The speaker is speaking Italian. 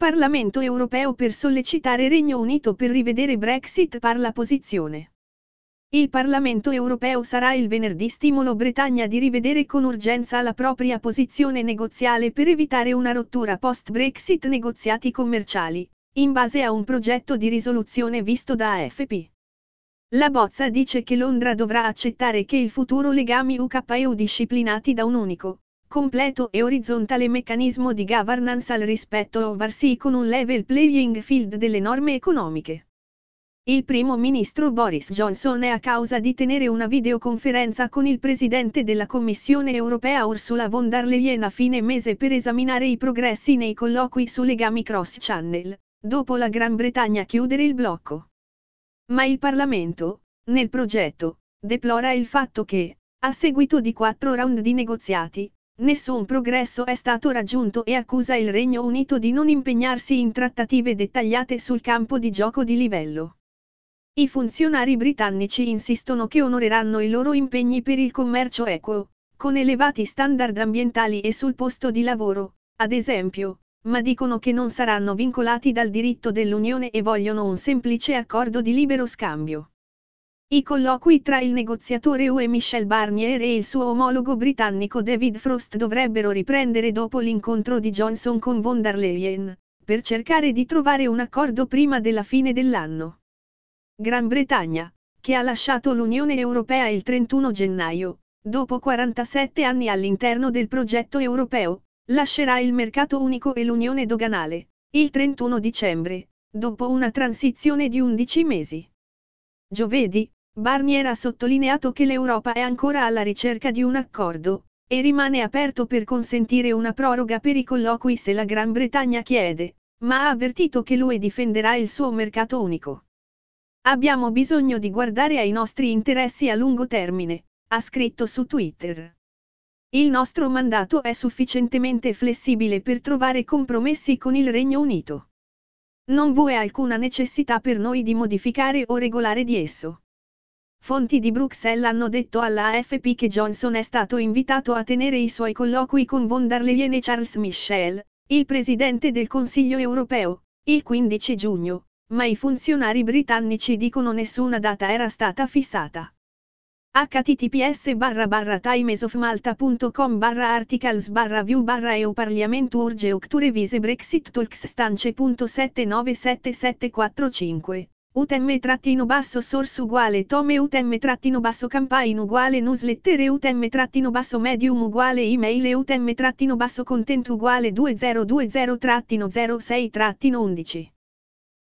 Parlamento europeo per sollecitare Regno Unito per rivedere Brexit parla posizione. Il Parlamento europeo sarà il venerdì stimolo Bretagna di rivedere con urgenza la propria posizione negoziale per evitare una rottura post-Brexit negoziati commerciali, in base a un progetto di risoluzione visto da AFP. La bozza dice che Londra dovrà accettare che il futuro legami UK-EU disciplinati da un unico, completo e orizzontale meccanismo di governance al rispetto oversee con un level playing field delle norme economiche. Il primo ministro Boris Johnson è a causa di tenere una videoconferenza con il presidente della Commissione europea Ursula von der Leyen a fine mese per esaminare i progressi nei colloqui su legami cross-channel, dopo la Gran Bretagna chiudere il blocco. Ma il Parlamento, nel progetto, deplora il fatto che, a seguito di quattro round di negoziati, Nessun progresso è stato raggiunto e accusa il Regno Unito di non impegnarsi in trattative dettagliate sul campo di gioco di livello. I funzionari britannici insistono che onoreranno i loro impegni per il commercio equo, con elevati standard ambientali e sul posto di lavoro, ad esempio, ma dicono che non saranno vincolati dal diritto dell'Unione e vogliono un semplice accordo di libero scambio. I colloqui tra il negoziatore UE Michel Barnier e il suo omologo britannico David Frost dovrebbero riprendere dopo l'incontro di Johnson con von der Leyen, per cercare di trovare un accordo prima della fine dell'anno. Gran Bretagna, che ha lasciato l'Unione Europea il 31 gennaio, dopo 47 anni all'interno del progetto europeo, lascerà il mercato unico e l'unione doganale, il 31 dicembre, dopo una transizione di 11 mesi. Giovedì, Barnier ha sottolineato che l'Europa è ancora alla ricerca di un accordo, e rimane aperto per consentire una proroga per i colloqui se la Gran Bretagna chiede, ma ha avvertito che l'UE difenderà il suo mercato unico. Abbiamo bisogno di guardare ai nostri interessi a lungo termine, ha scritto su Twitter. Il nostro mandato è sufficientemente flessibile per trovare compromessi con il Regno Unito. Non è alcuna necessità per noi di modificare o regolare di esso. Fonti di Bruxelles hanno detto alla AFP che Johnson è stato invitato a tenere i suoi colloqui con von der Leyen e Charles Michel, il presidente del Consiglio europeo, il 15 giugno, ma i funzionari britannici dicono nessuna data era stata fissata. https barra barra timesofmalta.com barra articles view barra eu parlamento urge octure vise brexit talks stance.797745 UTM trattino basso source uguale tome UTM trattino basso campaign uguale newsletter UTM trattino basso medium uguale email UTM trattino basso content uguale 2020